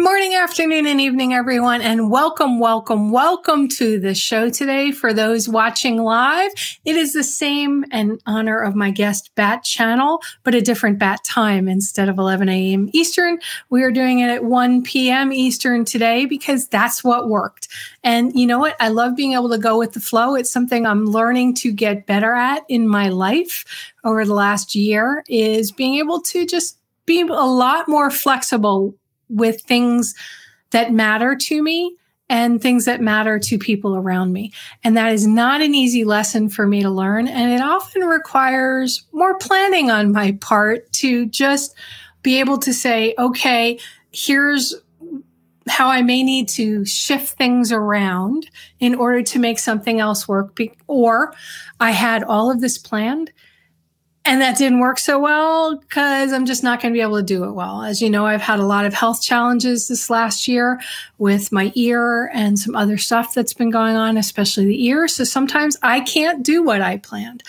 morning, afternoon, and evening, everyone, and welcome, welcome, welcome to the show today. For those watching live, it is the same in honor of my guest bat channel, but a different bat time. Instead of 11 a.m. Eastern, we are doing it at 1 p.m. Eastern today because that's what worked. And you know what? I love being able to go with the flow. It's something I'm learning to get better at in my life over the last year is being able to just be a lot more flexible with things that matter to me and things that matter to people around me. And that is not an easy lesson for me to learn. And it often requires more planning on my part to just be able to say, okay, here's how I may need to shift things around in order to make something else work. Or I had all of this planned and that didn't work so well because I'm just not going to be able to do it well. As you know, I've had a lot of health challenges this last year with my ear and some other stuff that's been going on, especially the ear. So sometimes I can't do what I planned.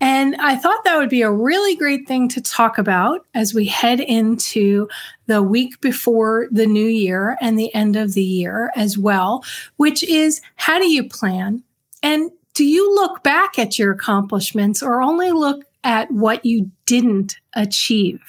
And I thought that would be a really great thing to talk about as we head into the week before the new year and the end of the year as well, which is how do you plan? And do you look back at your accomplishments or only look at what you didn't achieve.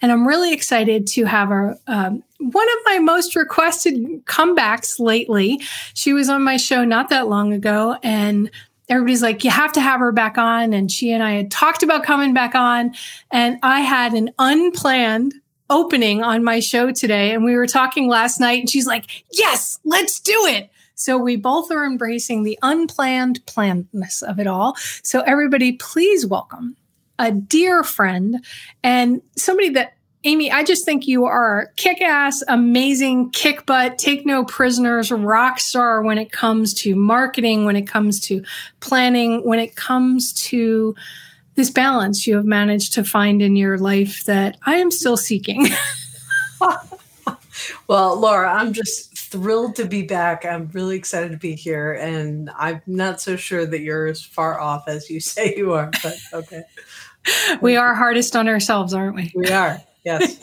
And I'm really excited to have a, um, one of my most requested comebacks lately. She was on my show not that long ago and everybody's like, you have to have her back on. And she and I had talked about coming back on and I had an unplanned opening on my show today. And we were talking last night and she's like, yes, let's do it. So we both are embracing the unplanned plannedness of it all. So everybody, please welcome a dear friend and somebody that Amy, I just think you are kick ass, amazing, kick butt, take no prisoners, rock star when it comes to marketing, when it comes to planning, when it comes to this balance you have managed to find in your life that I am still seeking. well, Laura, I'm just thrilled to be back. I'm really excited to be here. And I'm not so sure that you're as far off as you say you are, but okay we are hardest on ourselves, aren't we? We are. Yes.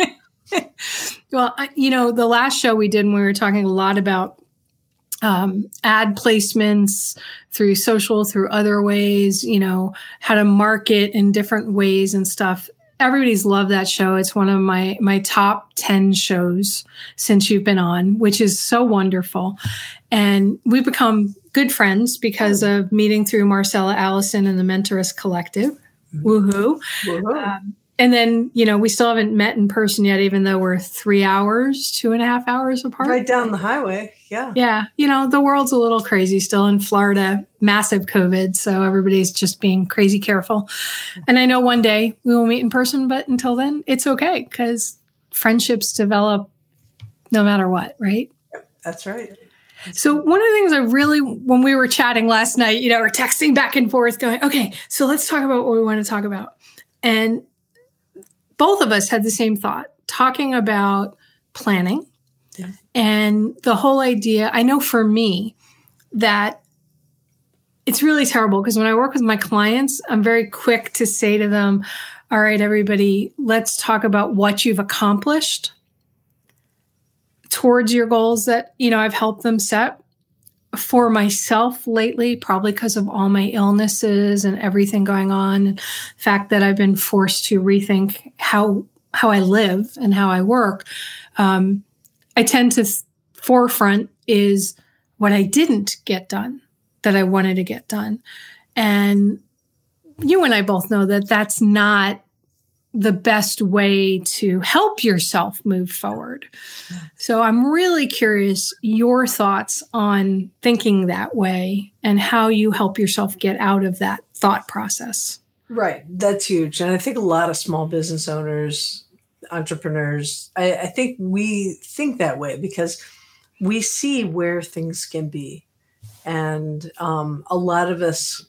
well, you know, the last show we did, we were talking a lot about um, ad placements through social, through other ways, you know, how to market in different ways and stuff. Everybody's loved that show. It's one of my my top 10 shows since you've been on, which is so wonderful. And we've become good friends because of meeting through Marcella Allison and the Mentorist Collective Woohoo. Woohoo. Um, and then, you know, we still haven't met in person yet, even though we're three hours, two and a half hours apart. Right down the highway. Yeah. Yeah. You know, the world's a little crazy still in Florida, massive COVID. So everybody's just being crazy careful. And I know one day we will meet in person, but until then, it's okay because friendships develop no matter what, right? That's right. So one of the things I really, when we were chatting last night, you know, we're texting back and forth, going, okay, so let's talk about what we want to talk about. And both of us had the same thought, talking about planning yeah. and the whole idea. I know for me that it's really terrible because when I work with my clients, I'm very quick to say to them, all right, everybody, let's talk about what you've accomplished towards your goals that, you know, I've helped them set for myself lately, probably because of all my illnesses and everything going on, and fact that I've been forced to rethink how how I live and how I work. Um, I tend to forefront is what I didn't get done that I wanted to get done, and you and I both know that that's not the best way to help yourself move forward. So I'm really curious your thoughts on thinking that way and how you help yourself get out of that thought process. Right. That's huge. And I think a lot of small business owners, entrepreneurs, I, I think we think that way because we see where things can be. And um, a lot of us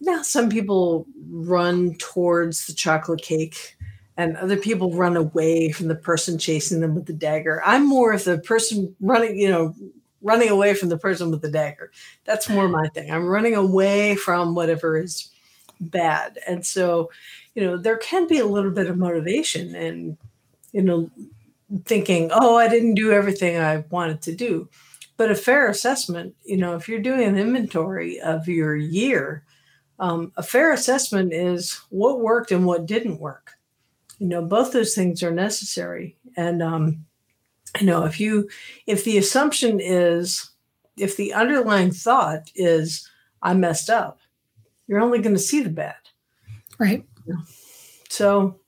now, some people run towards the chocolate cake and other people run away from the person chasing them with the dagger. I'm more of the person running, you know, running away from the person with the dagger. That's more my thing. I'm running away from whatever is bad. And so, you know, there can be a little bit of motivation and, you know, thinking, oh, I didn't do everything I wanted to do. But a fair assessment, you know, if you're doing an inventory of your year, um, a fair assessment is what worked and what didn't work. You know both those things are necessary. And um you know if you if the assumption is if the underlying thought is i messed up you're only going to see the bad. Right. So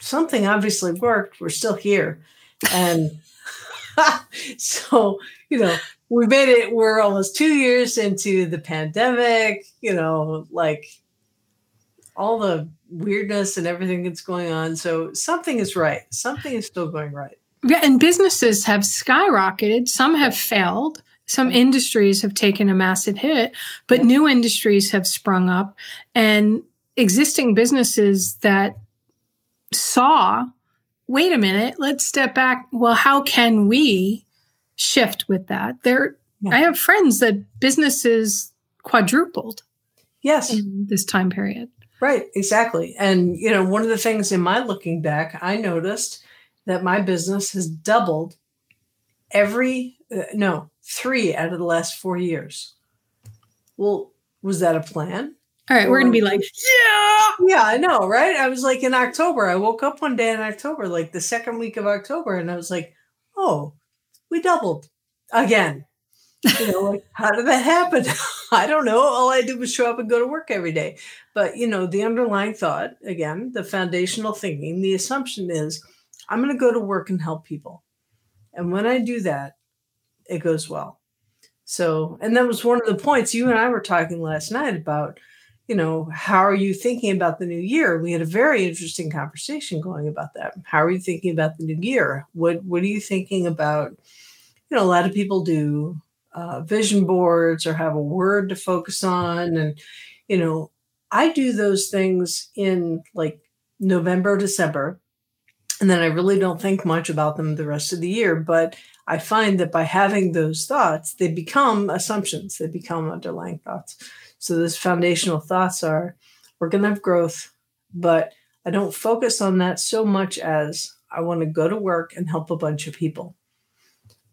something obviously worked. We're still here. And so you know we made it we're almost two years into the pandemic you know like all the weirdness and everything that's going on. So something is right. Something is still going right. Yeah, and businesses have skyrocketed. Some have failed. Some industries have taken a massive hit, but new industries have sprung up and existing businesses that saw, wait a minute, let's step back. Well, how can we shift with that? There yeah. I have friends that businesses quadrupled. Yes. In this time period. Right, exactly. And, you know, one of the things in my looking back, I noticed that my business has doubled every, uh, no, three out of the last four years. Well, was that a plan? All right, or, we're to be like, yeah. Yeah, I know, right? I was like in October. I woke up one day in October, like the second week of October, and I was like, oh, we doubled again you know, like, how did that happen? I don't know. All I did was show up and go to work every day. But, you know, the underlying thought, again, the foundational thinking, the assumption is I'm going to go to work and help people. And when I do that, it goes well. So, and that was one of the points you and I were talking last night about, you know, how are you thinking about the new year? We had a very interesting conversation going about that. How are you thinking about the new year? What what are you thinking about? You know, a lot of people do uh, vision boards or have a word to focus on. And, you know, I do those things in like November, December. And then I really don't think much about them the rest of the year. But I find that by having those thoughts, they become assumptions, they become underlying thoughts. So those foundational thoughts are we're going to have growth, but I don't focus on that so much as I want to go to work and help a bunch of people.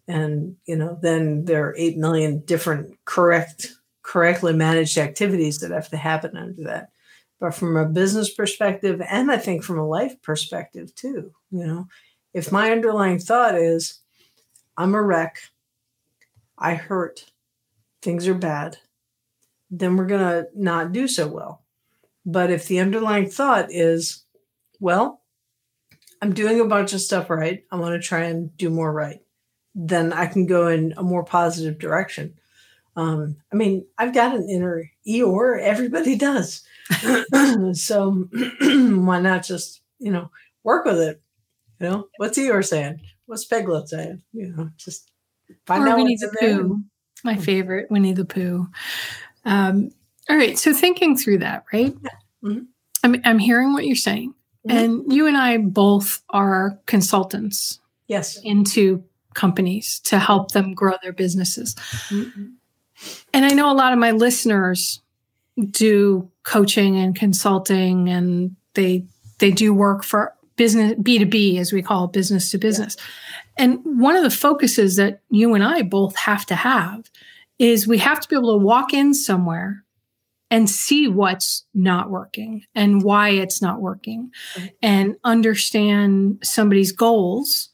And you know then there are 8 million different correct correctly managed activities that have to happen under that. But from a business perspective and i think from a life perspective too you know if my underlying thought is i'm a wreck i hurt things are bad then we're going to not do so well but if the underlying thought is well i'm doing a bunch of stuff right i want to try and do more right then I can go in a more positive direction. Um, I mean, I've got an inner Eeyore, everybody does. so why not just, you know, work with it? You know, what's Eeyore saying? What's Piglet saying? You know, just find or out Winnie the Pooh, my favorite, Winnie the Pooh. Um, all right, so thinking through that, right? Yeah. Mm-hmm. I'm, I'm hearing what you're saying. Mm-hmm. And you and I both are consultants. Yes. Into companies to help them grow their businesses. Mm-hmm. And I know a lot of my listeners do coaching and consulting and they they do work for business B2B as we call it, business to business. And one of the focuses that you and I both have to have is we have to be able to walk in somewhere and see what's not working and why it's not working and understand somebody's goals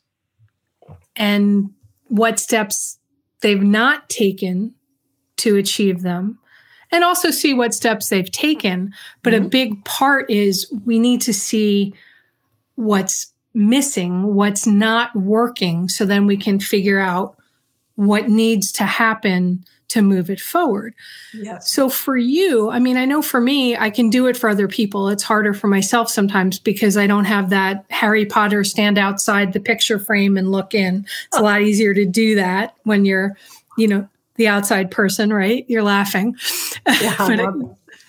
and what steps they've not taken to achieve them and also see what steps they've taken but mm-hmm. a big part is we need to see what's missing what's not working so then we can figure out what needs to happen to move it forward. Yes. So for you, I mean, I know for me, I can do it for other people. It's harder for myself sometimes because I don't have that Harry Potter stand outside the picture frame and look in. It's oh. a lot easier to do that when you're, you know, the outside person, right? You're laughing. Yeah, but it,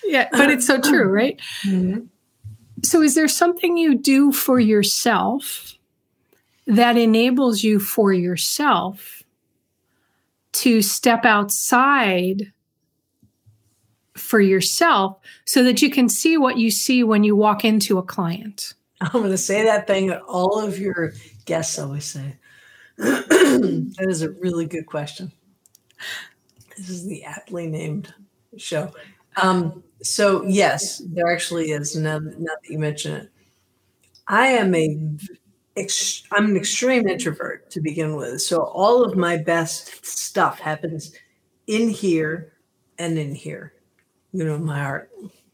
yeah, but it's so true, right? Mm-hmm. So, is there something you do for yourself that enables you for yourself to step outside for yourself so that you can see what you see when you walk into a client? I'm going to say that thing that all of your guests always say. that is a really good question. This is the aptly named show. Um, so yes, there actually is. Now, now that you mention it, I am a I'm an extreme introvert to begin with. So all of my best stuff happens in here and in here, you know, my heart.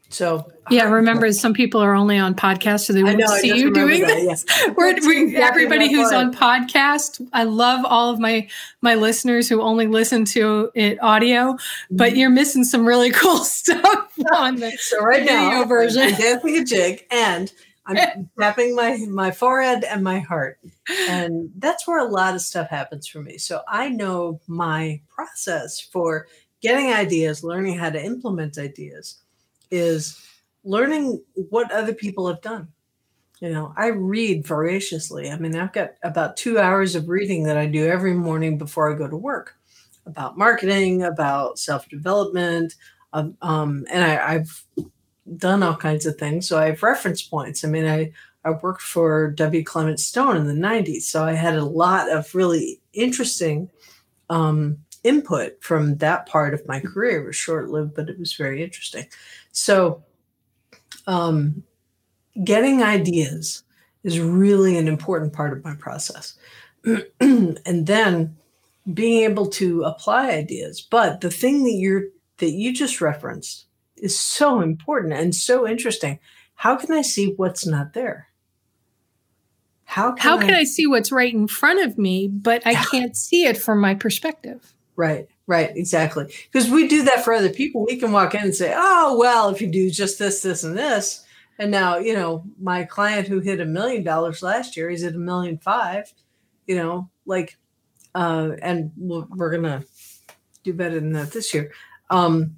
So yeah, remember some people are only on podcast, so they won't know, see you doing that, this. Yeah. We're, we, everybody who's on podcast, I love all of my my listeners who only listen to it audio, but mm-hmm. you're missing some really cool stuff on the so right video now, version. Dancing a jig, and I'm tapping my my forehead and my heart, and that's where a lot of stuff happens for me. So I know my process for getting ideas, learning how to implement ideas is learning what other people have done. You know, I read voraciously. I mean, I've got about two hours of reading that I do every morning before I go to work about marketing, about self development. Um, um, and I, I've done all kinds of things. So I have reference points. I mean, I, I worked for W. Clement Stone in the 90s. So I had a lot of really interesting um, input from that part of my career. It was short lived, but it was very interesting. So, um, getting ideas is really an important part of my process. and then being able to apply ideas. But the thing that you're that you just referenced is so important and so interesting. How can I see what's not there? How can, How can I, I see what's right in front of me, but I can't see it from my perspective? Right. Right, exactly. Because we do that for other people. We can walk in and say, oh, well, if you do just this, this, and this. And now, you know, my client who hit a million dollars last year, he's at a million five, you know, like, uh, and we're going to do better than that this year. Um,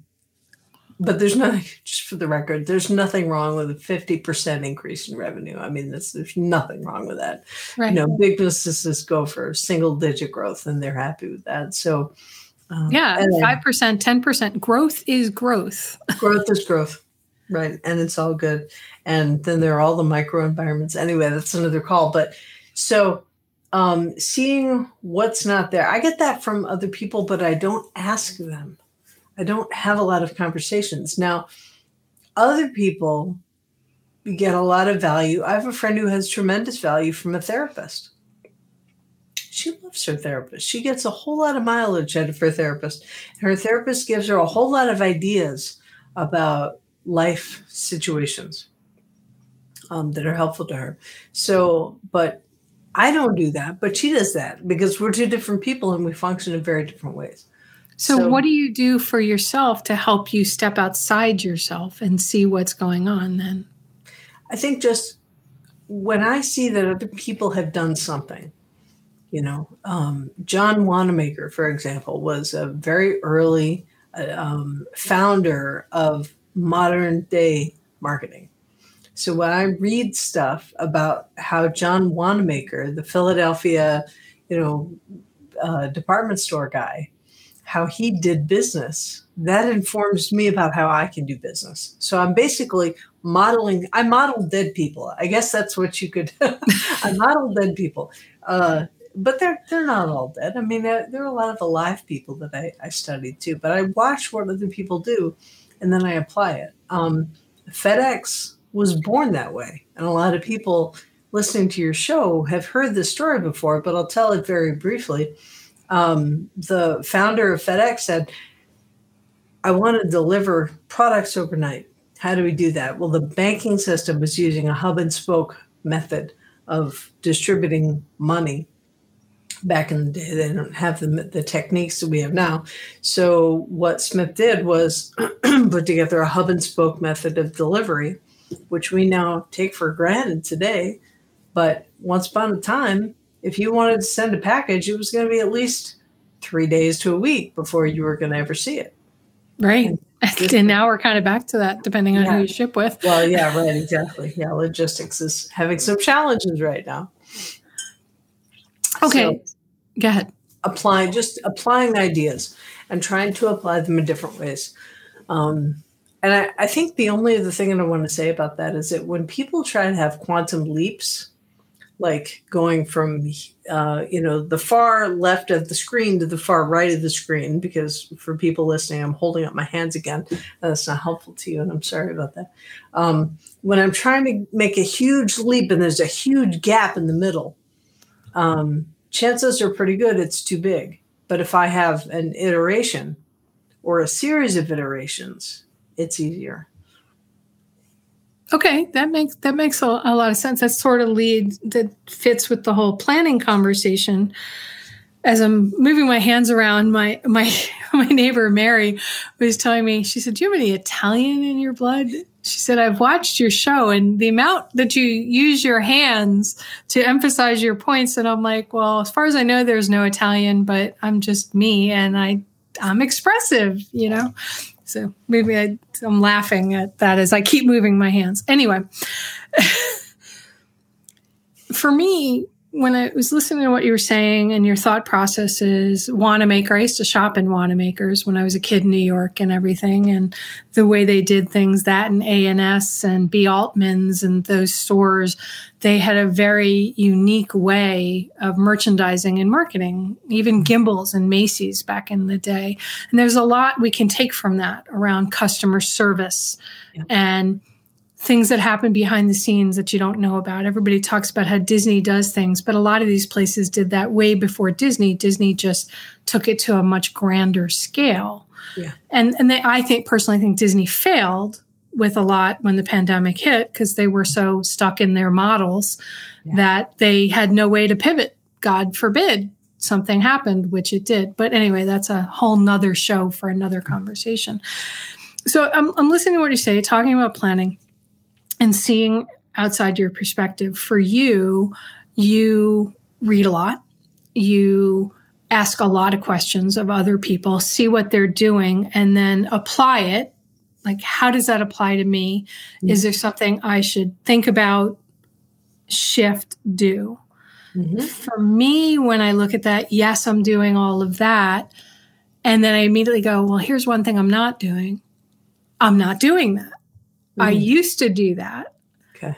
but there's nothing, just for the record, there's nothing wrong with a 50% increase in revenue. I mean, there's nothing wrong with that. Right. You know, big businesses go for single digit growth and they're happy with that. So, um, yeah, five percent, ten percent growth is growth. growth is growth, right? And it's all good. And then there are all the micro environments. Anyway, that's another call. But so um, seeing what's not there, I get that from other people, but I don't ask them. I don't have a lot of conversations now. Other people get a lot of value. I have a friend who has tremendous value from a therapist she loves her therapist. She gets a whole lot of mileage out of her therapist. And her therapist gives her a whole lot of ideas about life situations um, that are helpful to her. So, but I don't do that, but she does that because we're two different people and we function in very different ways. So, so, what do you do for yourself to help you step outside yourself and see what's going on then? I think just when I see that other people have done something, you know, um, John Wanamaker, for example, was a very early uh, um, founder of modern day marketing. So when I read stuff about how John Wanamaker, the Philadelphia, you know, uh, department store guy, how he did business, that informs me about how I can do business. So I'm basically modeling. I model dead people. I guess that's what you could. I model dead people. Uh, but they're they're not all dead. I mean, there, there, are a lot of alive people that I, I studied too. But I watch what other people do, and then I apply it. Um, FedEx was born that way, and a lot of people listening to your show have heard this story before. But I'll tell it very briefly. Um, the founder of FedEx said, "I want to deliver products overnight. How do we do that?" Well, the banking system was using a hub and spoke method of distributing money back in the day they don't have the, the techniques that we have now so what smith did was put together a hub and spoke method of delivery which we now take for granted today but once upon a time if you wanted to send a package it was going to be at least three days to a week before you were going to ever see it right and now we're kind of back to that, depending on Yeah. who you ship with. Well, yeah, right, exactly. Yeah, logistics is having some challenges right now. Okay, So, go ahead. applying just applying ideas and trying to apply them in different ways. Um, and I, I think the only other thing that I want to say about that is that when people try to have quantum leaps, like going from uh, you know the far left of the screen to the far right of the screen, because for people listening, I'm holding up my hands again. That's not helpful to you, and I'm sorry about that. Um, when I'm trying to make a huge leap and there's a huge gap in the middle, um, chances are pretty good it's too big. But if I have an iteration or a series of iterations, it's easier. Okay, that makes that makes a, a lot of sense. That sort of leads that fits with the whole planning conversation. As I'm moving my hands around, my my my neighbor Mary was telling me. She said, "Do you have any Italian in your blood?" She said, "I've watched your show, and the amount that you use your hands to emphasize your points." And I'm like, "Well, as far as I know, there's no Italian, but I'm just me, and I I'm expressive, you know." So maybe I, I'm laughing at that as I keep moving my hands. Anyway, for me, when I was listening to what you were saying and your thought processes, Wanamaker, I used to shop in Wanamaker's when I was a kid in New York and everything, and the way they did things, that and A&S and B. Altman's and those stores, they had a very unique way of merchandising and marketing, even Gimbels and Macy's back in the day. And there's a lot we can take from that around customer service Yeah. and things that happen behind the scenes that you don't know about. Everybody talks about how Disney does things, but a lot of these places did that way before Disney. Disney just took it to a much grander scale. Yeah. And and they, I think personally I think Disney failed with a lot when the pandemic hit because they were so stuck in their models Yeah. that they had no way to pivot. God forbid something happened, which it did. But anyway, that's a whole nother show for another conversation. So I'm, I'm listening to what you say, talking about planning and seeing outside your perspective. For you, you read a lot, you ask a lot of questions of other people, see what they're doing, and then apply it. Like, how does that apply to me? Is there something I should think about, shift, do? Mhm. For me, when I look at that, yes, I'm doing all of that. And then I immediately go, well, here's one thing I'm not doing. I'm not doing that. I Mhm. used to do that Okay.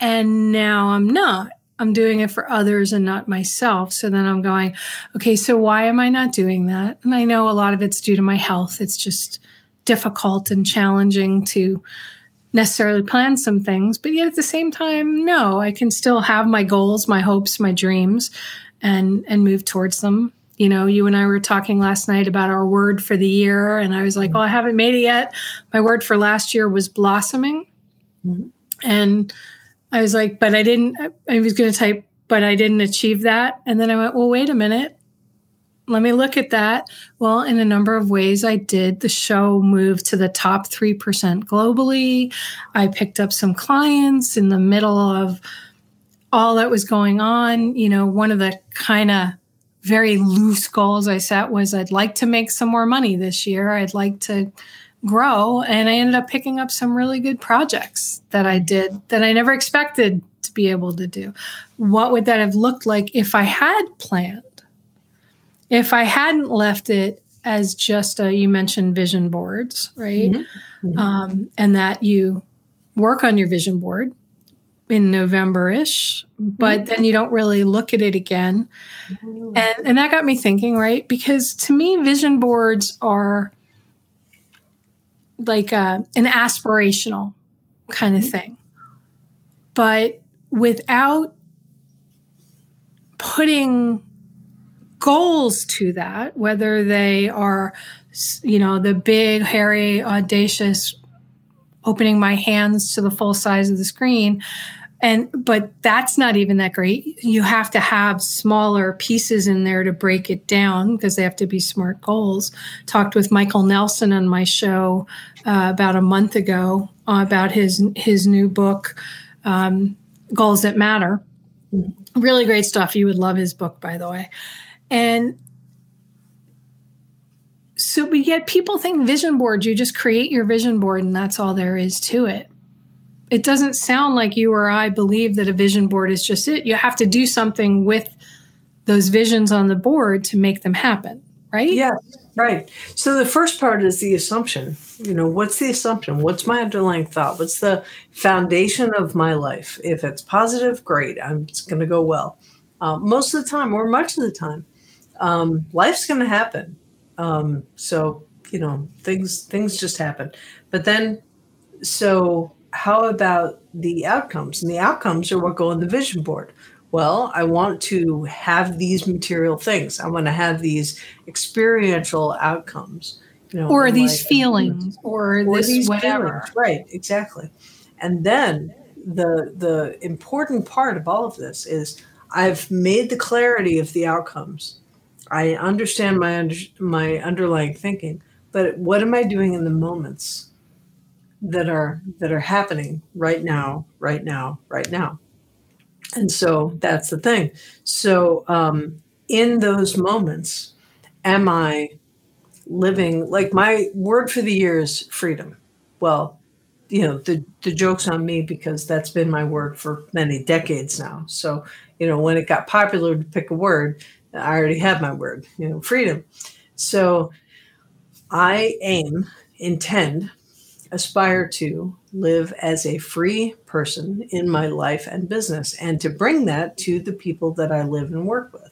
and now I'm not. I'm doing it for others and not myself. So then I'm going, okay, so why am I not doing that? And I know a lot of it's due to my health. It's just difficult and challenging to necessarily plan some things, but yet at the same time, no, I can still have my goals, my hopes, my dreams and and move towards them. You know, you and I were talking last night about our word for the year and I was like, "Well, I haven't made it yet." My word for last year was blossoming. Mhm. And I was like, but I didn't, I was going to type, but I didn't achieve that. And then I went, well, wait a minute. Let me look at that. Well, in a number of ways, I did. The show moved to the top 3% globally. I picked up some clients in the middle of all that was going on. You know, one of the kind of very loose goals I set was I'd like to make some more money this year. I'd like to grow. And I ended up picking up some really good projects that I did that I never expected to be able to do. What would that have looked like if I had planned? If I hadn't left it as just a, you mentioned vision boards, right? Mhm. Mhm. Um, and that you work on your vision board in November ish, but then you don't really look at it again. Mm-hmm. And, and that got me thinking, right? Because to me, vision boards are like a, an aspirational kind of mm-hmm. thing. But without putting goals to that, whether they are, you know, the big, hairy, audacious, opening my hands to the full size of the screen, and but that's not even that great. You have to have smaller pieces in there to break it down because they have to be smart goals. Talked with michael nelson on my show uh, about a month ago uh, about his his new book um, goals that matter. Really great stuff. You would love his book by the way. And So, but yet people think vision board, you just create your vision board and that's all there is to it. It doesn't sound like you or I believe that a vision board is just it. You have to do something with those visions on the board to make them happen, right? Yeah, right. So the first part is the assumption. You know, what's the assumption? What's my underlying thought? What's the foundation of my life? If it's positive, great. I'm it's going to go well. Uh, most of the time, or much of the time, um, life's going to happen. Um, so you know, things things just happen. But then, so how about the outcomes? And the outcomes are what go on the vision board. Well, I want to have these material things. I want to have these experiential outcomes. You know, or these feelings, or, or this whatever. Feelings. Right, exactly. And then the the important part of all of this is I've made the clarity of the outcomes. I understand my under, my underlying thinking, but what am I doing in the moments that are that are happening right now, right now, right now? And so that's the thing. So um, in those moments, am I living like my word for the year is freedom? Well, you know the the joke's on me because that's been my word for many decades now. So you know when it got popular to pick a word, I already have my word. You know, freedom. So I aim, intend, aspire to live as a free person in my life and business, and to bring that to the people that I live and work with.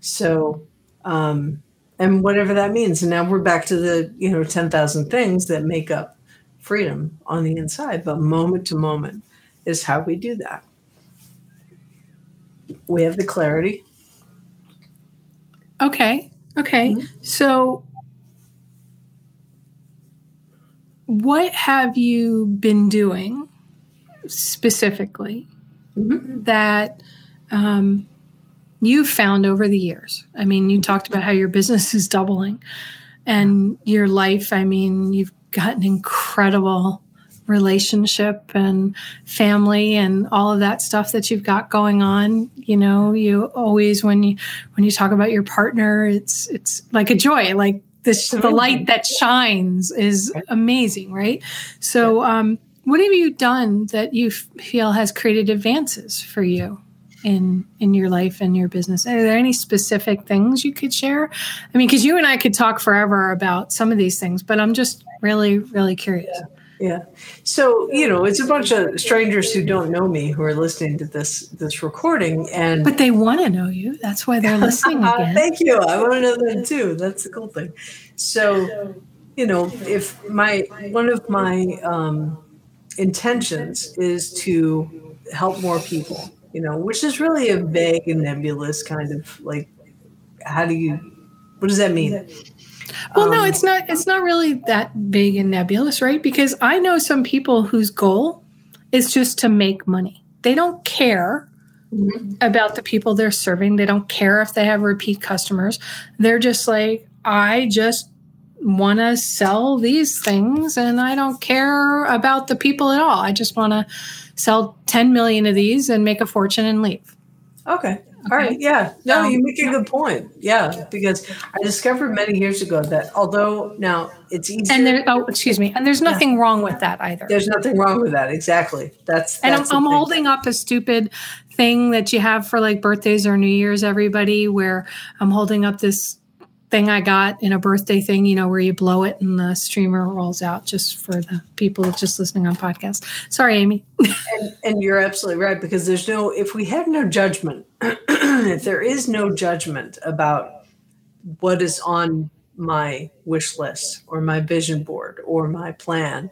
So. Um, and whatever that means. And now we're back to the you know ten thousand things that make up freedom on the inside, but moment to moment is how we do that. We have the clarity. Okay. Okay. Mm-hmm. So, what have you been doing specifically mm-hmm. that um, you found over the years? I mean, you talked about how your business is doubling and your life. I mean, you've got an incredible relationship and family and all of that stuff that you've got going on you know you always when you when you talk about your partner it's it's like a joy like this the light that shines is amazing right? So um what have you done that you feel has created advances for you in in your life and your business? Are there any specific things you could share? I mean because you and i could talk forever about some of these things but i'm just really, really curious. Yeah. Yeah. So, you know, it's a bunch of strangers who don't know me who are listening to this this recording and But they want to know you. That's why they're listening again. Thank you. I want to know them too. That's the cool thing. So, you know, if my one of my um intentions is to help more people, you know, which is really a vague and nebulous kind of like how do you what does that mean? Well, um, no, it's not. It's not really that big and nebulous, right? Because I know some people whose goal is just to make money. They don't care mm-hmm. about the people they're serving. They don't care if they have repeat customers. They're just like, I just want to sell these things, and I don't care about the people at all. I just want to sell 10 million of these and make a fortune and leave. Okay. All right. Yeah. No, um, you make a good point. Yeah, because I discovered many years ago that although now it's easy. And there, oh, excuse me. And there's nothing yeah. wrong with that either. There's nothing wrong with that. Exactly. That's. and I'm, I'm holding up a stupid thing that you have for like birthdays or New Year's, everybody, where I'm holding up this thing I got in a birthday thing, you know, where you blow it and the streamer rolls out just for the people just listening on podcast. Sorry, Amy. and, and, you're absolutely right because there's no, if we have no judgment, if there is no judgment about what is on my wish list or my vision board or my plan,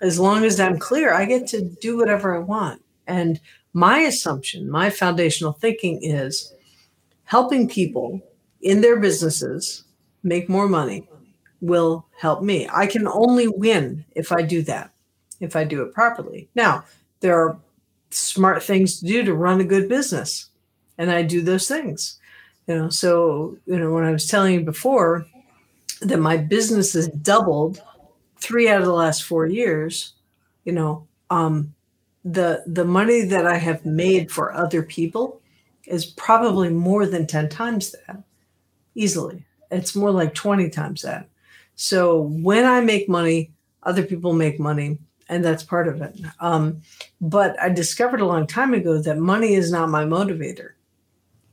as long as I'm clear, I get to do whatever I want. And my assumption, my foundational thinking is helping people in their businesses make more money will help me. I can only win if I do that, if I do it properly. Now, there are smart things to do to run a good business, and I do those things. You know, so you know when I was telling you before that my business has doubled three out of the last four years, you know, um, the the money that I have made for other people is probably more than ten times that easily. It's more like 20 times that. So when I make money, other people make money, and that's part of it. Um, but I discovered a long time ago that money is not my motivator.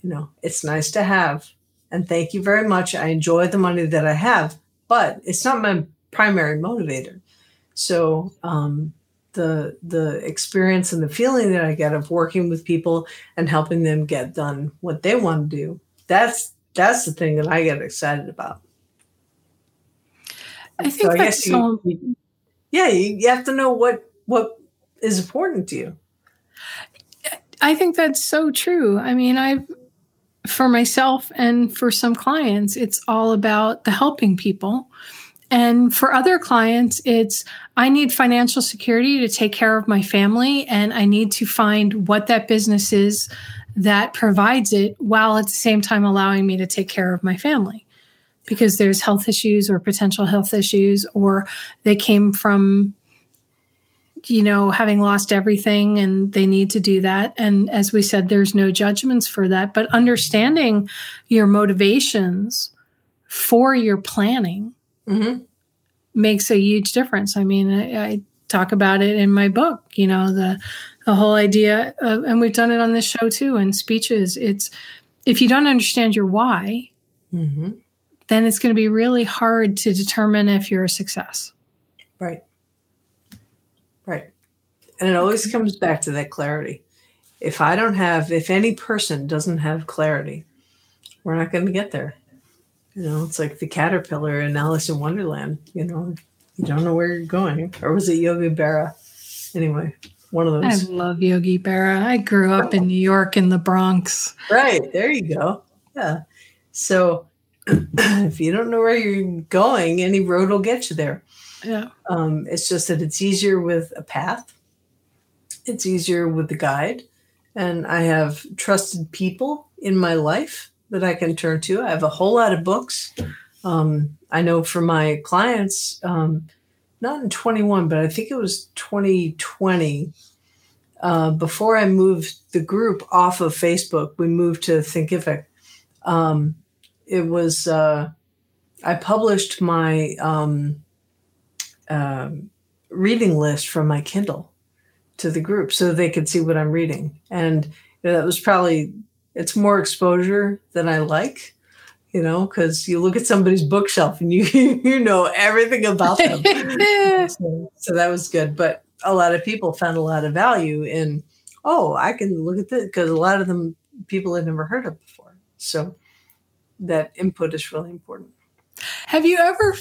You know, it's nice to have, and thank you very much. I enjoy the money that I have, but it's not my primary motivator. So um, the the experience and the feeling that I get of working with people and helping them get done what they want to do, that's that's the thing that I get excited about. I think so that's I so. You, yeah, you, you have to know what what is important to you. I think that's so true. I mean, I've for myself and for some clients, it's all about the helping people. And for other clients, it's I need financial security to take care of my family, and I need to find what that business is that provides it while at the same time allowing me to take care of my family because there's health issues or potential health issues, or they came from you know, having lost everything and they need to do that. And as we said, there's no judgments for that, but understanding your motivations for your planning mm-hmm. makes a huge difference. I mean, I, I, talk about it in my book, you know, the, the whole idea, of, and we've done it on this show too in speeches. It's if you don't understand your why, mm-hmm. then it's going to be really hard to determine if you're a success. Right. Right. And it always comes back to that clarity. If I don't have, if any person doesn't have clarity, we're not going to get there. You know, it's like the caterpillar in Alice in Wonderland. You know, you don't know where you're going. Or was it Yogi Berra? Anyway, one of those. I love Yogi Berra. I grew up in New York in the Bronx. Right. There you go. Yeah. So if you don't know where you're going, any road will get you there. Yeah. Um, it's just that it's easier with a path. It's easier with the guide. And I have trusted people in my life that I can turn to. I have a whole lot of books. Um, I know for my clients, um, not in 21, but I think it was 2020. Uh, before I moved the group off of Facebook, we moved to Thinkific. Um, it was, uh, I published my um, um, reading list from my Kindle to the group so they could see what I'm reading. And that was probably it's more exposure than I like, you know, because you look at somebody's bookshelf and you you know everything about them. so, so that was good. But a lot of people found a lot of value in, oh, I can look at this because a lot of them people had never heard of before. So that input is really important. Have you ever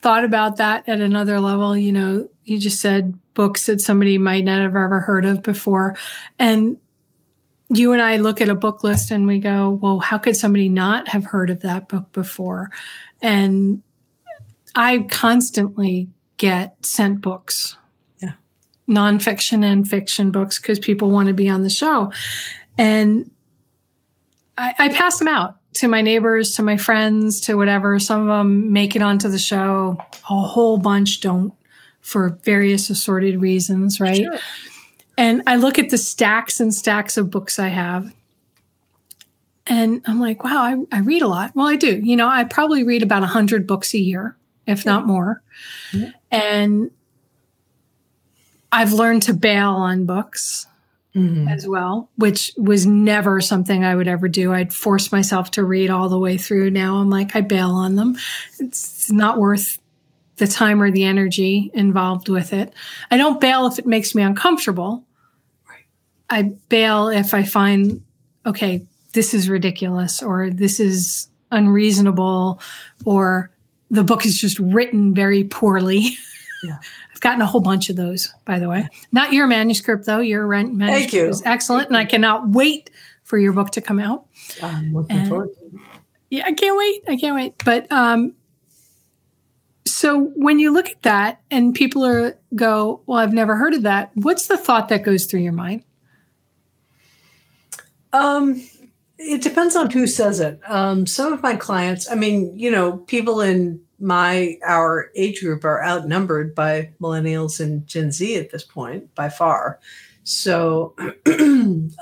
thought about that at another level. You know, you just said books that somebody might not have ever heard of before. And you and I look at a book list and we go, well, how could somebody not have heard of that book before? And I constantly get sent books, yeah. nonfiction and fiction books, because people want to be on the show. And I, I pass them out to my neighbors, to my friends, to whatever. Some of them make it onto the show. A whole bunch don't for various assorted reasons, right? Sure. And I look at the stacks and stacks of books I have. And I'm like, wow, I, I read a lot. Well, I do. You know, I probably read about 100 books a year, if yeah. not more. Yeah. And I've learned to bail on books mm-hmm. as well, which was never something I would ever do. I'd force myself to read all the way through. Now I'm like, I bail on them. It's not worth the time or the energy involved with it. I don't bail if it makes me uncomfortable. I bail if I find, okay, this is ridiculous or this is unreasonable or the book is just written very poorly. Yeah. I've gotten a whole bunch of those, by the way. Not your manuscript, though. Your manuscript Thank you. is excellent, and I cannot wait for your book to come out. I'm looking and, forward Yeah, I can't wait. I can't wait. But um, so when you look at that and people are go, well, I've never heard of that. What's the thought that goes through your mind? Um, it depends on who says it. Um, some of my clients, I mean, you know, people in my our age group are outnumbered by millennials and Gen Z at this point by far. So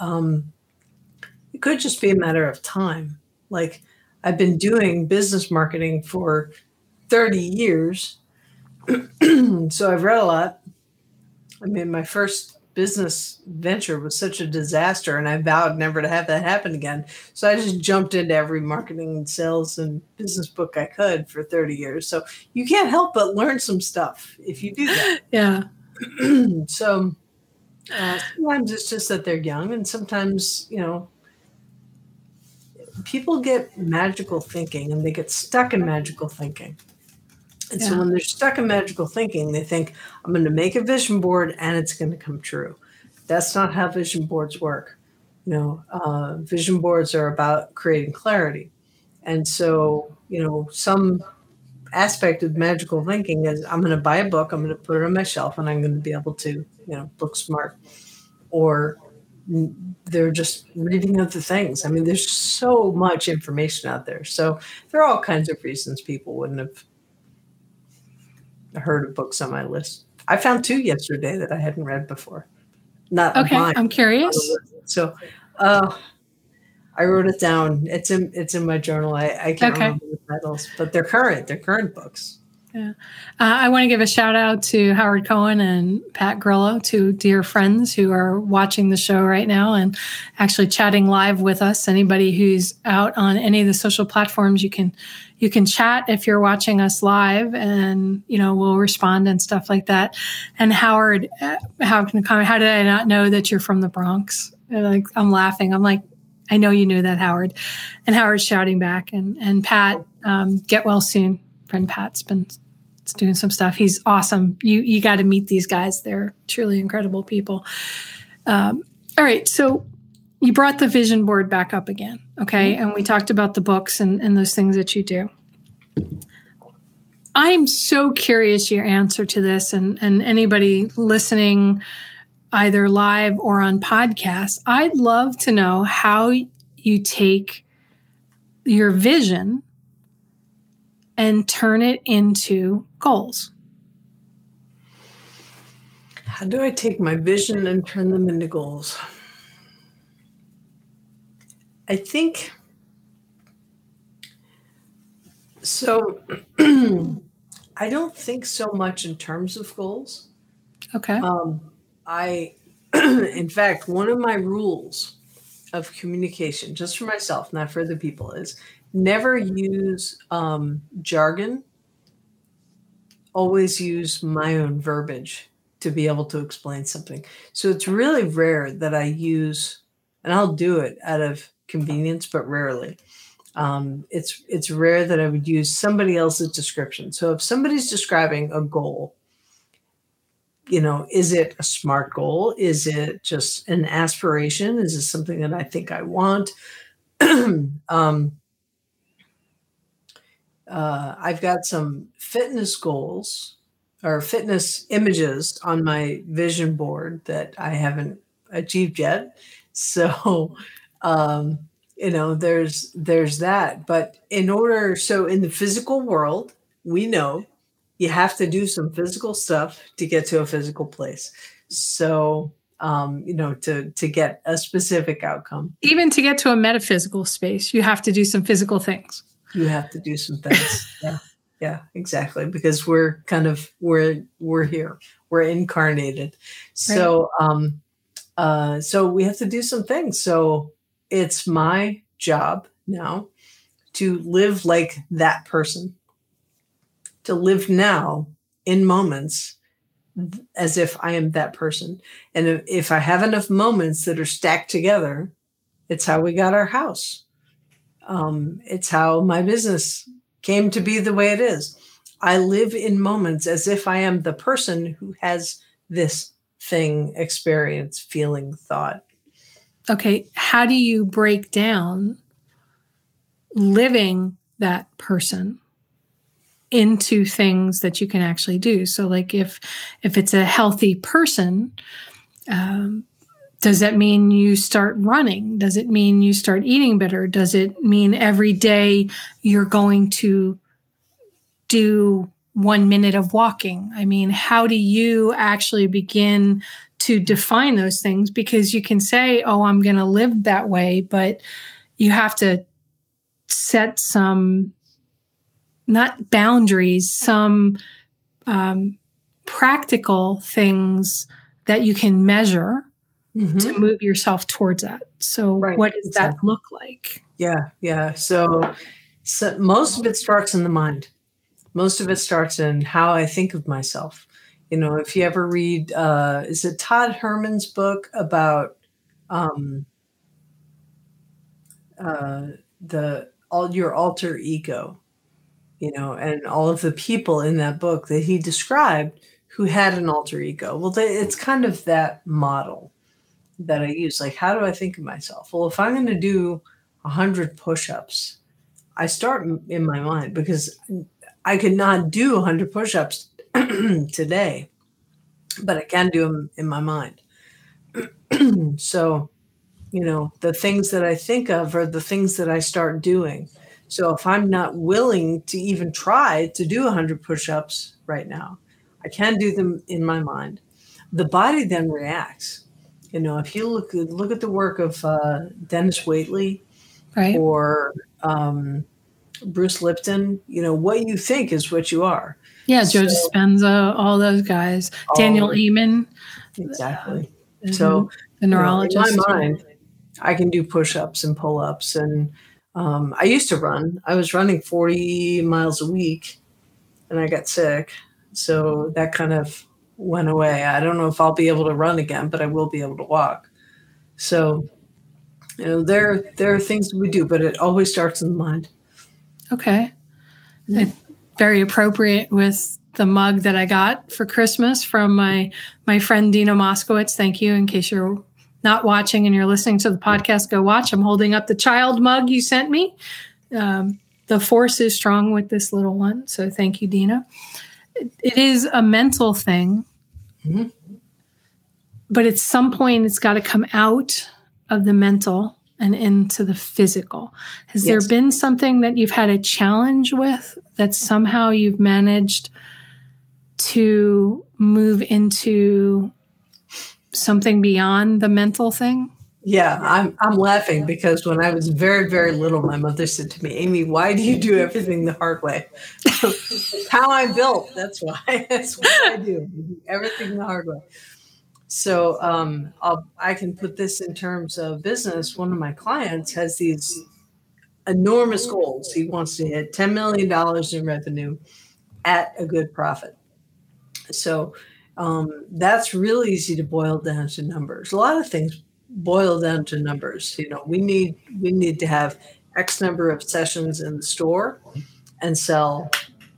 um, it could just be a matter of time. Like I've been doing business marketing for 30 years. so I've read a lot. I mean, my first business venture was such a disaster and I vowed never to have that happen again. So I just jumped into every marketing and sales and business book I could for 30 years. So you can't help but learn some stuff if you do that. Yeah. so uh, sometimes it's just that they're young and sometimes, you know, people get magical thinking and they get stuck in magical thinking. And yeah. so when they're stuck in magical thinking, they think, I'm going to make a vision board and it's going to come true. That's not how vision boards work. You know, uh, vision boards are about creating clarity. And so, you know, some aspect of magical thinking is I'm going to buy a book, I'm going to put it on my shelf, and I'm going to be able to, you know, book smart. Or they're just reading other things. I mean, there's so much information out there. So there are all kinds of reasons people wouldn't have heard of books on my list. I found two yesterday that I hadn't read before. Not okay. Mine, I'm curious. So, uh, I wrote it down. It's in it's in my journal. I, I can't okay. remember the titles, but they're current. They're current books. Yeah. Uh, I want to give a shout out to Howard Cohen and Pat Grillo, two dear friends who are watching the show right now and actually chatting live with us. Anybody who's out on any of the social platforms, you can you can chat if you're watching us live and you know we'll respond and stuff like that. And howard uh, how can comment how did i not know that you're from the bronx? Like i'm laughing. I'm like i know you knew that howard. And howard's shouting back. And and pat um, get well soon. Friend pat's been doing some stuff he's awesome you you got to meet these guys they're truly incredible people um, all right so you brought the vision board back up again. Okay. Mm-hmm. And we talked about the books and, and those things that you do. I'm so curious your answer to this and, and anybody listening either live or on podcast. I'd love to know how you take your vision and turn it into goals. How do I take my vision and turn them into goals? I think so. I don't think so much in terms of goals. Okay. Um, I, in fact, one of my rules of communication, just for myself, not for other people, is never use um, jargon. Always use my own verbiage to be able to explain something. So it's really rare that I use, and I'll do it out of convenience, but rarely. Um, it's it's rare that I would use somebody else's description. So if somebody's describing a goal, you know, is it a smart goal? Is it just an aspiration? Is it something that I think I want? um, uh, I've got some fitness goals or fitness images on my vision board that I haven't achieved yet. So um, you know there's there's that. But in order so in the physical world we know you have to do some physical stuff to get to a physical place. So um, you know to to get a specific outcome. Even to get to a metaphysical space you have to do some physical things you have to do some things yeah yeah exactly because we're kind of we're we're here we're incarnated so right. um uh so we have to do some things so it's my job now to live like that person, to live now in moments as if I am that person. And if I have enough moments that are stacked together, it's how we got our house. Um, it's how my business came to be the way it is. I live in moments as if I am the person who has this thing, experience, feeling, thought okay, how do you break down living that person into things that you can actually do? So, like if if it's a healthy person, um, does that mean you start running? Does it mean you start eating better? Does it mean every day you're going to do one minute of walking? I mean, how do you actually begin to define those things because you can say, oh, I'm going to live that way, but you have to set some not boundaries, some um, practical things that you can measure mm-hmm. to move yourself towards that. So, right. what does that look like? Yeah, yeah. So, so, most of it starts in the mind. Most of it starts in how I think of myself. You know, if you ever read, uh, is it Todd Herman's book about um, uh, the all your alter ego? You know, and all of the people in that book that he described who had an alter ego. Well, they, it's kind of that model that I use. Like, how do I think of myself? Well, if I'm going to do 100 push ups, I start in my mind because I could not do 100 push ups today, but I can do them in my mind. so, you know, the things that I think of are the things that I start doing. So if I'm not willing to even try to do 100 push ups right now, I can do them in my mind. The body then reacts. You know, if you look look at the work of uh, Dennis Waitley, right. or um, Bruce Lipton, you know, what you think is what you are. Yeah, Joe so, Dispenza, all those guys, Daniel Amen. Exactly. Uh, so the neurologist. You know, in my mind, I can do push-ups and pull-ups, and um, I used to run. I was running forty miles a week, and I got sick, so that kind of went away. I don't know if I'll be able to run again, but I will be able to walk. So, you know, there there are things we do, but it always starts in the mind. Okay. Very appropriate with the mug that I got for Christmas from my my friend Dina Moskowitz. Thank you. In case you're not watching and you're listening to the podcast, go watch. I'm holding up the child mug you sent me. Um, the force is strong with this little one. So thank you, Dina. It is a mental thing, mm-hmm. but at some point it's got to come out of the mental and into the physical. Has yes. there been something that you've had a challenge with that somehow you've managed to move into something beyond the mental thing? Yeah, I'm I'm laughing because when I was very very little, my mother said to me, "Amy, why do you do everything the hard way?" How I'm built. That's why. That's what I do. Everything the hard way. So um, i can put this in terms of business. One of my clients has these enormous goals. He wants to hit $10 million in revenue at a good profit. So um, that's really easy to boil down to numbers. A lot of things boil down to numbers. You know, we need we need to have X number of sessions in the store and sell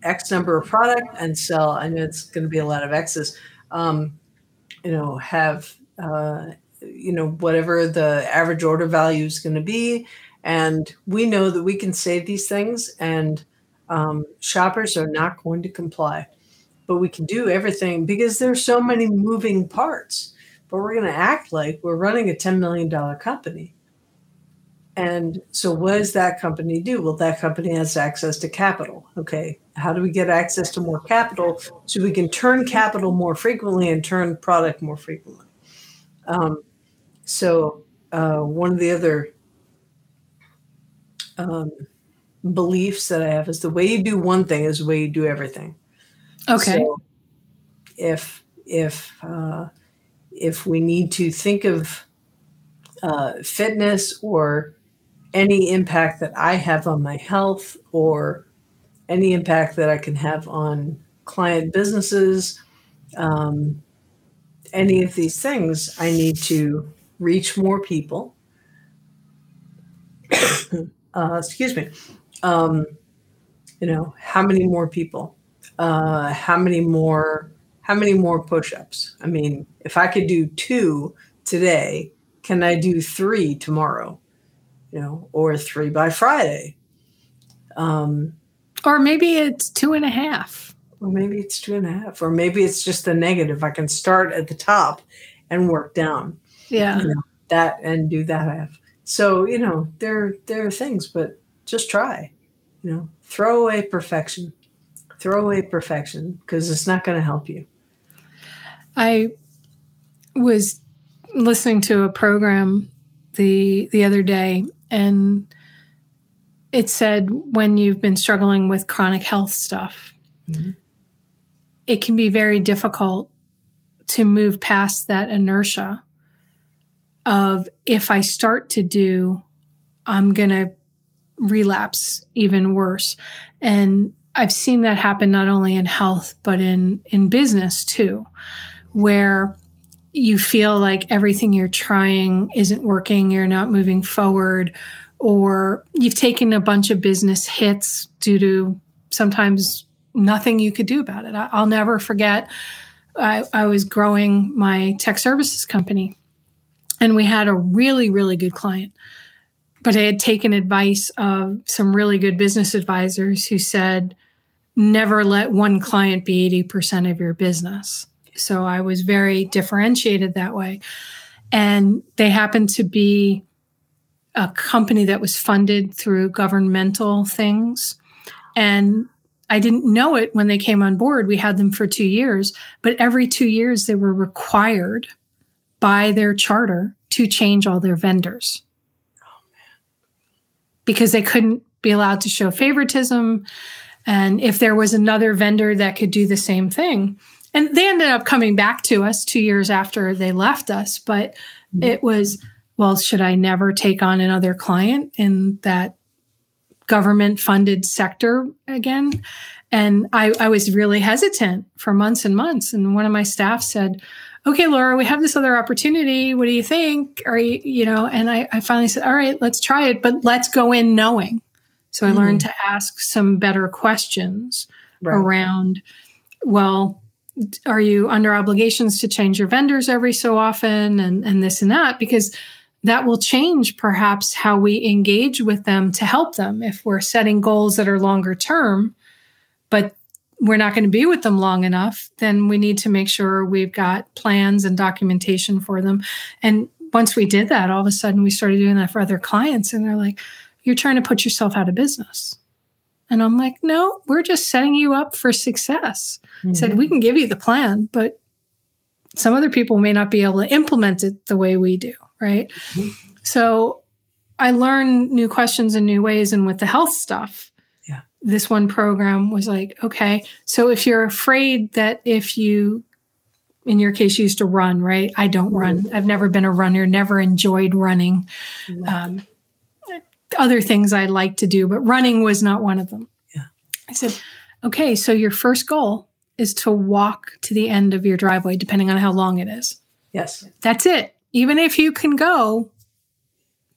X number of product and sell. I know it's going to be a lot of X's. Um, you know, have, uh, you know, whatever the average order value is going to be. And we know that we can say these things, and um, shoppers are not going to comply. But we can do everything because there's so many moving parts. But we're going to act like we're running a $10 million company. And so, what does that company do? Well, that company has access to capital. Okay. How do we get access to more capital so we can turn capital more frequently and turn product more frequently? Um, so, uh, one of the other um, beliefs that I have is the way you do one thing is the way you do everything. Okay. So if if uh, if we need to think of uh, fitness or any impact that I have on my health or any impact that I can have on client businesses, um, any of these things, I need to reach more people. uh, excuse me. Um, you know, how many more people? Uh, how many more? How many more push-ups? I mean, if I could do two today, can I do three tomorrow? you know, or three by Friday. Um, or maybe it's two and a half. Or maybe it's two and a half. Or maybe it's just the negative. I can start at the top and work down. Yeah. You know, that and do that half. So, you know, there there are things, but just try. You know, throw away perfection. Throw away perfection because it's not going to help you. I was listening to a program the the other day and it said when you've been struggling with chronic health stuff, mm-hmm. it can be very difficult to move past that inertia of if I start to do, I'm going to relapse even worse. And I've seen that happen not only in health, but in, in business too, where you feel like everything you're trying isn't working, you're not moving forward, or you've taken a bunch of business hits due to sometimes nothing you could do about it. I, will never forget, I, I was growing my tech services company, and we had a really, really good client. But I had taken advice of some really good business advisors who said, never let one client be 80% of your business. So I was very differentiated that way. And they happened to be a company that was funded through governmental things. And I didn't know it when they came on board. We had them for two years, but every two years they were required by their charter to change all their vendors. because they couldn't be allowed to show favoritism. And if there was another vendor that could do the same thing, and they ended up coming back to us two years after they left us, but mm-hmm. it was, well, should I never take on another client in that government funded sector again? And I, I was really hesitant for months and months. And one of my staff said, okay, Laura, we have this other opportunity. What do you think? Are you, you know, and I, I finally said, all right, let's try it, but let's go in knowing. So I mm. learned to ask some better questions right. around, well, are you under obligations to change your vendors every so often and, and this and that? Because that will change perhaps how we engage with them to help them. If we're setting goals that are longer term, but we're not going to be with them long enough, then we need to make sure we've got plans and documentation for them. And once we did that, all of a sudden we started doing that for other clients. And they're like, you're trying to put yourself out of business. And I'm like, no, we're just setting you up for success. Mm-hmm. I said, we can give you the plan, but some other people may not be able to implement it the way we do. Right. Mm-hmm. So I learn new questions in new ways. And with the health stuff, yeah. this one program was like, okay, so if you're afraid that if you, in your case, you used to run, right? I don't run. Mm-hmm. I've never been a runner, never enjoyed running. Mm-hmm. Um, other things I like to do, but running was not one of them. Yeah. I said, okay, so your first goal is to walk to the end of your driveway, depending on how long it is. Yes. That's it. Even if you can go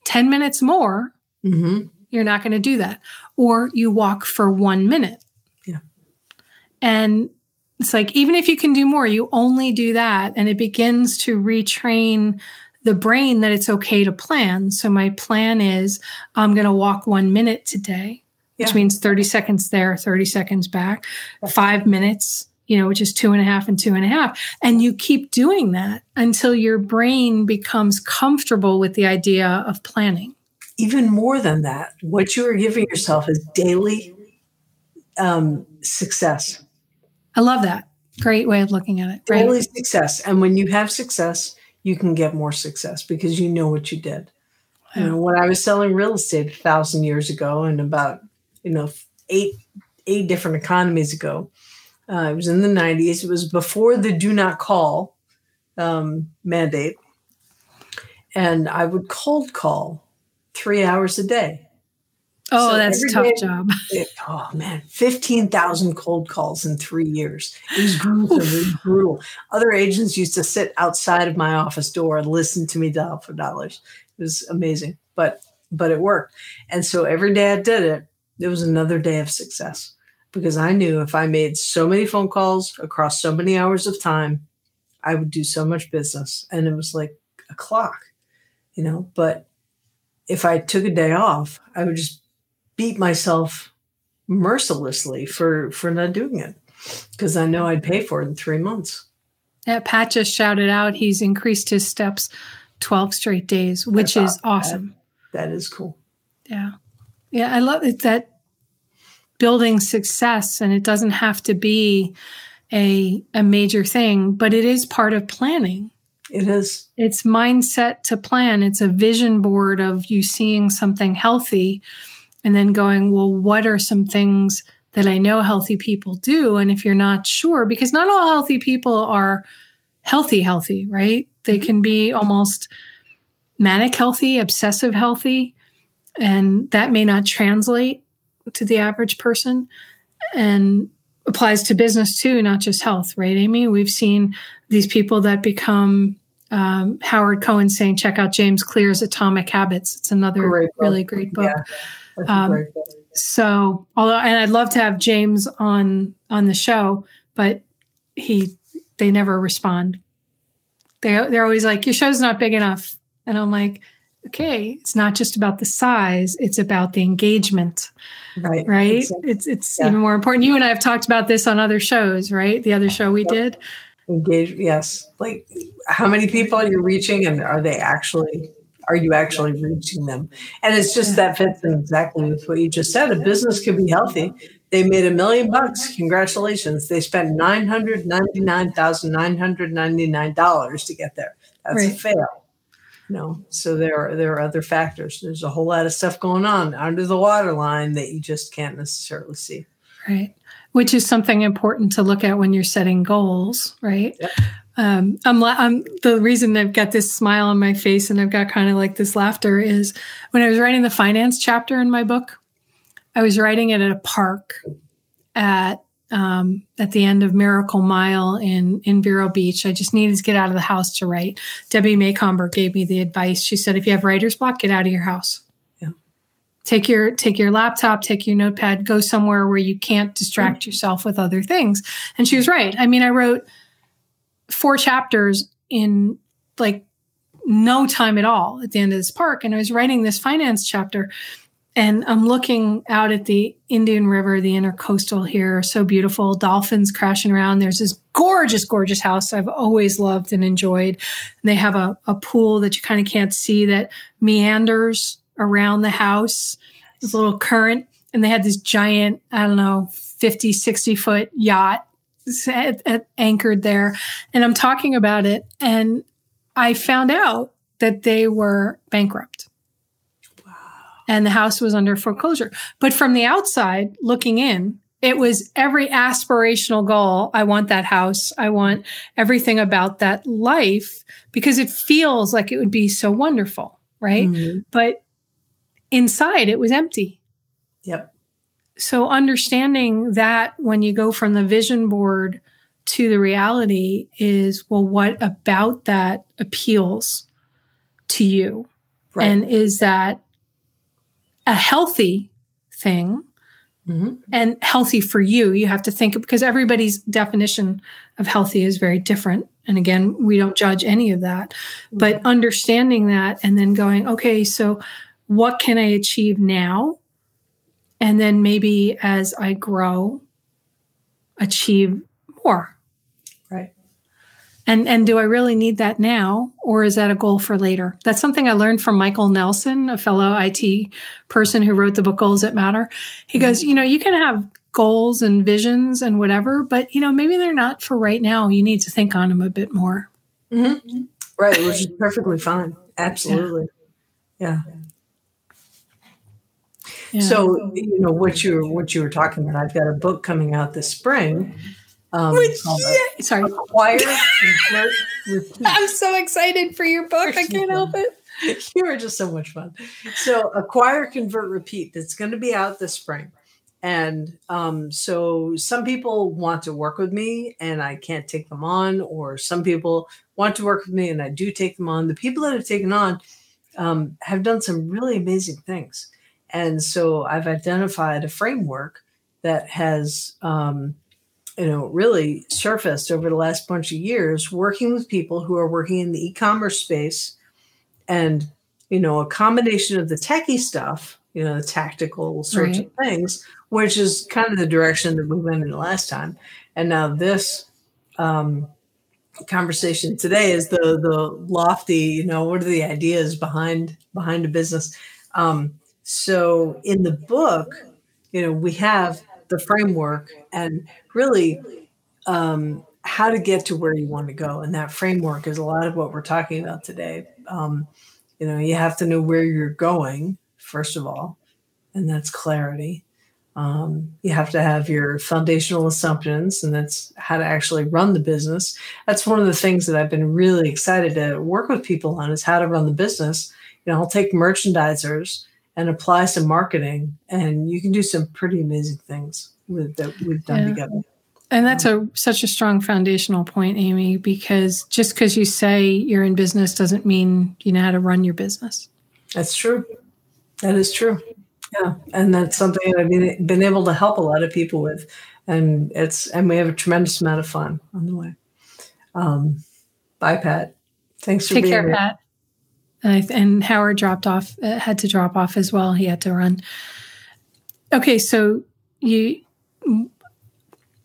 10 minutes more, mm-hmm. you're not going to do that. Or you walk for one minute. Yeah. And it's like, even if you can do more, you only do that. And it begins to retrain the brain that it's okay to plan. So my plan is I'm going to walk one minute today, yeah. which means 30 seconds there, 30 seconds back, five minutes, you know, which is two and a half and two and a half. And you keep doing that until your brain becomes comfortable with the idea of planning. Even more than that, what you are giving yourself is daily um, success. I love that. Great way of looking at it. Right? Daily success. And when you have success, you can get more success because you know what you did. You know, when I was selling real estate a thousand years ago and about, you know, eight eight different economies ago, uh, it was in the 90s. It was before the do not call um, mandate. And I would cold call three hours a day. Oh, so that's a tough day, job. It, oh man, fifteen thousand cold calls in three years. It was gruesome. it was brutal. Other agents used to sit outside of my office door and listen to me dial for dollars. It was amazing, but but it worked. And so every day I did it, it was another day of success because I knew if I made so many phone calls across so many hours of time, I would do so much business. And it was like a clock, you know. But if I took a day off, I would just beat myself mercilessly for for not doing it because I know I'd pay for it in three months. Yeah, Pat just shouted out he's increased his steps 12 straight days, which That's is awesome. That, that is cool. Yeah. Yeah, I love it that building success and it doesn't have to be a a major thing, but it is part of planning. It is. It's mindset to plan. It's a vision board of you seeing something healthy and then going, well, what are some things that I know healthy people do? And if you're not sure, because not all healthy people are healthy, healthy, right? They can be almost manic healthy, obsessive healthy, and that may not translate to the average person and applies to business too, not just health, right, Amy? We've seen these people that become um, Howard Cohen saying, check out James Clear's Atomic Habits. It's another great really great book. Yeah, um. So, although, and I'd love to have James on on the show, but he they never respond. They they're always like, your show's not big enough, and I'm like, okay, it's not just about the size; it's about the engagement. Right. Right. Exactly. It's it's yeah. even more important. You and I have talked about this on other shows, right? The other show we did engage yes like how many people are you're reaching and are they actually are you actually reaching them? And it's just that fits in exactly with what you just said a business can be healthy. They made a million bucks congratulations. They spent $999999 to get there. That's right. a fail you know? So there are there are other factors. There's a whole lot of stuff going on under the waterline that you just can't necessarily see. Right. Which is something important to look at when you're setting goals, right? Yep. Um, I'm, I'm the reason I've got this smile on my face and I've got kind of like this laughter is when I was writing the finance chapter in my book, I was writing it at a park at um, at the end of Miracle Mile in in Vero Beach. I just needed to get out of the house to write. Debbie Macomber gave me the advice. She said, if you have writer's block, get out of your house take your take your laptop take your notepad go somewhere where you can't distract yourself with other things and she was right i mean i wrote four chapters in like no time at all at the end of this park. And i was writing this finance chapter and i'm looking out at the indian river the intercoastal here so beautiful dolphins crashing around. There's this gorgeous gorgeous house i've always loved and enjoyed. And they have a, a pool that you kind of can't see that meanders around the house, this little current. And they had this giant, I don't know, 50, 60 foot yacht at, at, anchored there. And I'm talking about it. And I found out that they were bankrupt. Wow. And the house was under foreclosure. But from the outside looking in, it was every aspirational goal. I want that house. I want everything about that life because it feels like it would be so wonderful. Right. Mm-hmm. But inside it was empty. Yep. So understanding that when you go from the vision board to the reality is well what about that appeals to you? Right. And is that a healthy thing? Mm-hmm. And healthy for you, you have to think because everybody's definition of healthy is very different. And again, we don't judge any of that, mm-hmm. but understanding that and then going, okay, so what can I achieve now? And then maybe as I grow, achieve more. Right. And and do I really need that now or is that a goal for later? That's something I learned from Michael Nelson, a fellow IT person who wrote the book Goals That Matter. He mm-hmm. goes, you know, you can have goals and visions and whatever, but you know, maybe they're not for right now. You need to think on them a bit more. Mm-hmm. Right, which is perfectly fine. Absolutely. yeah. yeah. So you know what you what you were talking about. I've got a book coming out this spring. Um, Which, yeah, sorry, acquire. I'm so excited for your book. I can't help it. You are just so much fun. So acquire, convert, repeat. That's going to be out this spring. And um, so some people want to work with me and I can't take them on, or some people want to work with me and I do take them on. The people that have taken on um, have done some really amazing things. And so I've identified a framework that has, um, you know, really surfaced over the last bunch of years, working with people who are working in the e-commerce space, and you know, a combination of the techie stuff, you know, the tactical sorts right. of things, which is kind of the direction that we went in the last time, and now this. Um, conversation today is the the lofty you know what are the ideas behind behind a business um, so in the book, you know, we have the framework and really um, how to get to where you want to go. And that framework is a lot of what we're talking about today. Um, you know, you have to know where you're going, first of all. and that's clarity. Um, you have to have your foundational assumptions, and that's how to actually run the business. That's one of the things that I've been really excited to work with people on is how to run the business. You know, I'll take merchandisers and apply some marketing, and you can do some pretty amazing things with that we've done yeah. together. And that's a such a strong foundational point, Amy, because just because you say you're in business doesn't mean you know how to run your business. That's true. That is true. Yeah, and that's something I've been, been able to help a lot of people with, and it's and we have a tremendous amount of fun on the way. Um, bye, Pat. Thanks for take being care, here. Pat. And, and Howard dropped off, uh, had to drop off as well. He had to run. Okay, so you.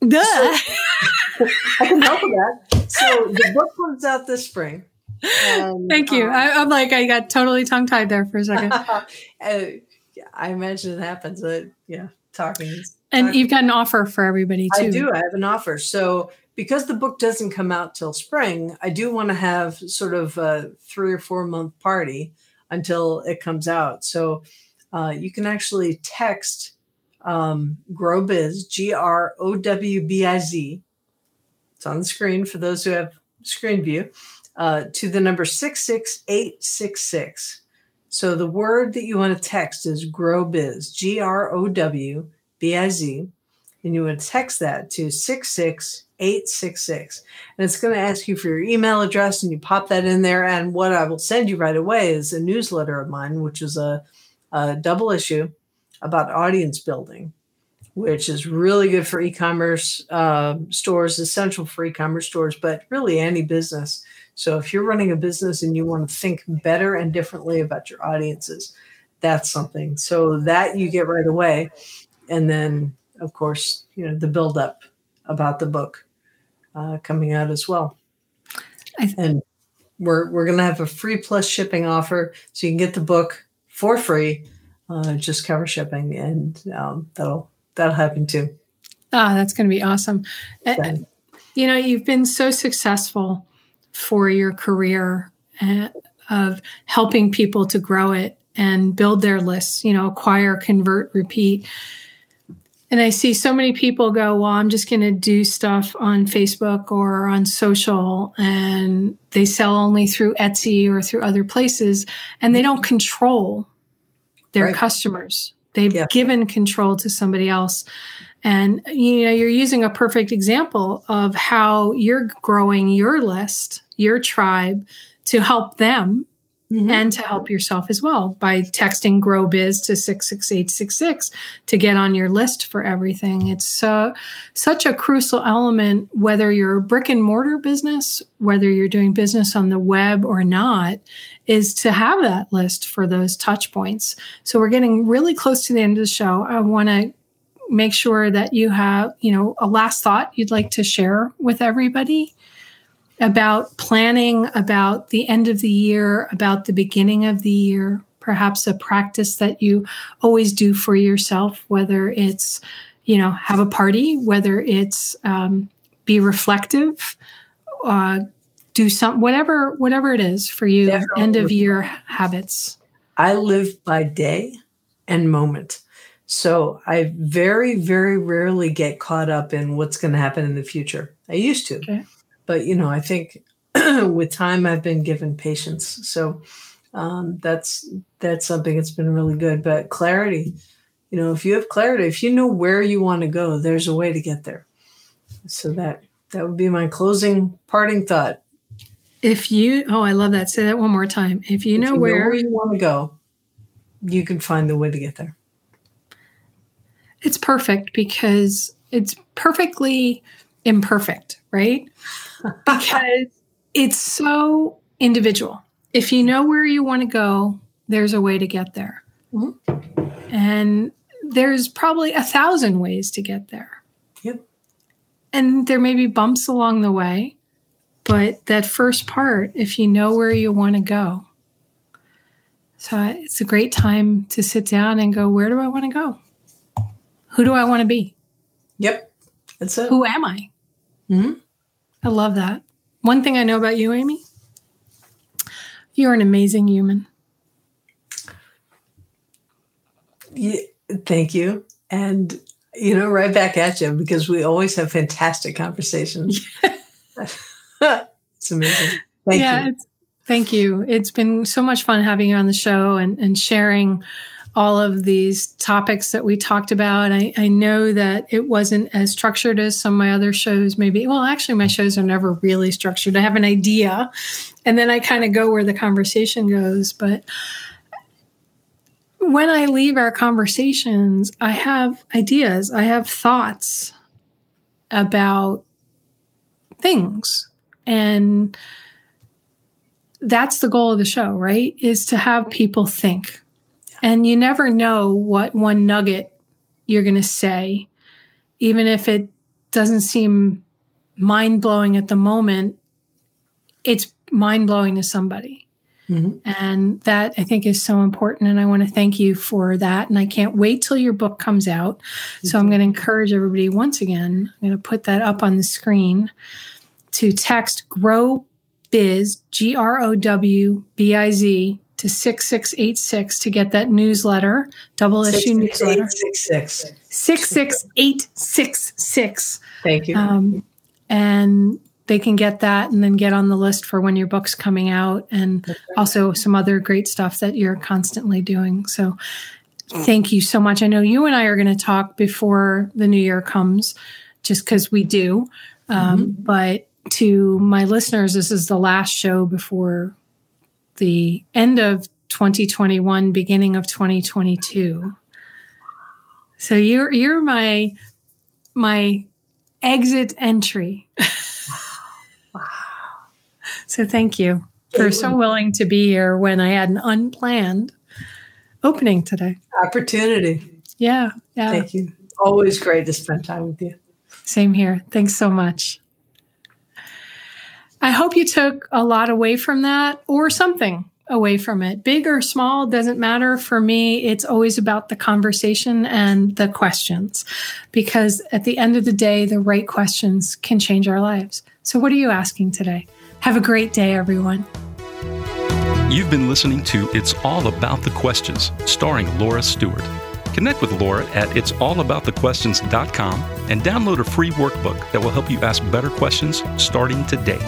Duh. So, I can help with that. So the book comes out this spring. And, Thank you. Um, I, am like I got totally tongue tied there for a second. uh, I imagine it happens. But yeah, talking. And talking. you've got an offer for everybody too. I do. I have an offer. So because the book doesn't come out till spring, I do want to have sort of a three or four month party until it comes out. So uh, you can actually text um, GrowBiz, G R O W B I Z. It's on the screen for those who have screen view uh, to the number 66866. So the word that you want to text is GrowBiz, G R O W B I Z. And you would text that to 66866. And it's going to ask you for your email address, and you pop that in there. And what I will send you right away is a newsletter of mine, which is a, a double issue about audience building which is really good for e-commerce uh, stores, essential for e-commerce stores, but really any business. So if you're running a business and you want to think better and differently about your audiences, that's something. So that you get right away, and then of course you know the build up about the book uh, coming out as well. and we're we're gonna have a free plus shipping offer, so you can get the book for free. Uh, just cover shipping, and um, that'll that'll happen too. Ah, that's going to be awesome. And, you know, you've been so successful for your career uh, of helping people to grow it and build their lists, you know, acquire, convert, repeat. And I see so many people go, well, I'm just going to do stuff on Facebook or on social, and they sell only through Etsy or through other places, and they don't control their right. customers. They've yeah. given control to somebody else. And you know, you're using a perfect example of how you're growing your list, your tribe to help them Mm-hmm. and to help yourself as well by texting grow biz to 66866 to get on your list for everything. It's uh, such a crucial element whether you're a brick and mortar business whether you're doing business on the web or not is to have that list for those touch points. So we're getting really close to the end of the show. I want to make sure that you have you know a last thought you'd like to share with everybody about planning about the end of the year, about the beginning of the year, perhaps a practice that you always do for yourself, whether it's, you know, have a party, whether it's um, be reflective, uh, do some whatever whatever it is for you, Definitely. end of year habits. I live by day and moment. So I very, very rarely get caught up in what's going to happen in the future. I used to. Okay but you know, I think with time I've been given patience. So um, that's that's something that's been really good. But clarity, you know, if you have clarity, if you know where you want to go, there's a way to get there. So that that would be my closing parting thought. If you oh, I love that. Say that one more time. If you, know, if you where, know where you want to go, you can find the way to get there. It's perfect because it's perfectly imperfect, right? because it's so individual. If you know where you want to go, there's a way to get there. Mm-hmm. And there's probably a thousand ways to get there. Yep. And there may be bumps along the way, but that first part, if you know where you want to go, so it's a great time to sit down and go, where do I want to go? Who do I want to be? Yep. That's it. Who am I? Mm-hmm. I love that. One thing I know about you, Amy, you're an amazing human. Yeah, Thank you. And, you know, right back at you because we always have fantastic conversations. it's amazing. Thank yeah, you. Thank you. It's been so much fun having you on the show and, and sharing all of these topics that we talked about. I, I, know that it wasn't as structured as some of my other shows, maybe. Well, actually, my shows are never really structured. I have an idea and then I kind of go where the conversation goes. But when I leave our conversations, I have ideas, I have thoughts about things. And that's the goal of the show, right? Is to have people think. And you never know what one nugget you're going to say, even if it doesn't seem mind blowing at the moment, it's mind blowing to somebody. Mm-hmm. And that I think is so important. And I want to thank you for that. And I can't wait till your book comes out. So I'm going to encourage everybody once again, I'm going to put that up on the screen to text grow biz, G R O W B I Z, to 6686 to get that newsletter, double issue newsletter. 66866. Thank you. Um, and they can get that and then get on the list for when your book's coming out and also some other great stuff that you're constantly doing. So thank you so much. I know you and I are going to talk before the new year comes just because we do. Um, mm-hmm. But to my listeners, this is the last show before the end of 2021, beginning of 2022. So you're you're my my exit entry. Wow. So thank you for so willing to be here when I had an unplanned opening today. Opportunity. Yeah. Yeah. Thank you. Always great to spend time with you. Same here. Thanks so much. I hope you took a lot away from that or something away from it. Big or small doesn't matter. For me, it's always about the conversation and the questions because at the end of the day, the right questions can change our lives. So, what are you asking today? Have a great day, everyone. You've been listening to It's All About the Questions, starring Laura Stewart. Connect with Laura at it'sallaboutthequestions.com and download a free workbook that will help you ask better questions starting today.